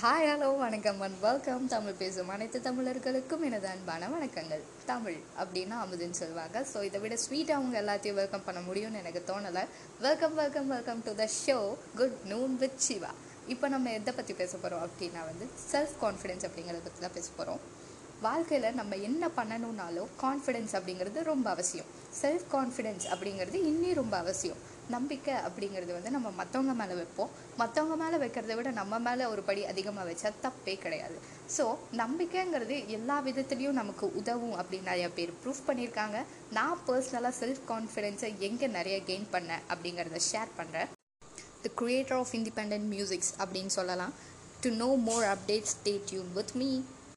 Hi hello வணக்கம் and welcome Tamil பேசும் அனைத்து தமிழர்களுக்கும் எனது அன்பான வணக்கங்கள். தமிழ் அப்படின்னா அமுதுன்னு சொல்லுவாங்க. ஸோ இதை விட ஸ்வீட்டாக அவங்க எல்லாத்தையும் வெல்கம் பண்ண முடியும்னு எனக்கு தோணலை. Welcome welcome welcome to the show good noon with Siva இப்போ நம்ம எதை பற்றி பேச போகிறோம் அப்படின்னா வந்து செல்ஃப் கான்ஃபிடென்ஸ் அப்படிங்கிறத பற்றி தான் பேச போகிறோம் வாழ்க்கையில் நம்ம என்ன பண்ணணும்னாலும் கான்ஃபிடென்ஸ் அப்படிங்கிறது ரொம்ப அவசியம். செல்ஃப் கான்ஃபிடென்ஸ் அப்படிங்கிறது இன்னும் ரொம்ப அவசியம். நம்பிக்கை அப்படிங்கிறது வந்து நம்ம மற்றவங்க மேலே வைப்போம். மற்றவங்க மேலே வைக்கிறத விட நம்ம மேலே ஒரு படி அதிகமாக வச்சா தப்பே கிடையாது. ஸோ நம்பிக்கைங்கிறது எல்லா விதத்துலேயும் நமக்கு உதவும் அப்படின்னு நிறைய பேர் ப்ரூஃப் பண்ணியிருக்காங்க. நான் பர்சனலாக செல்ஃப் கான்ஃபிடென்ஸை எங்கே நிறைய கெயின் பண்ணேன் அப்படிங்கிறத ஷேர் பண்ணுறேன் the creator of independent musics அப்படின்னு சொல்லலாம். To know more updates stay tune with me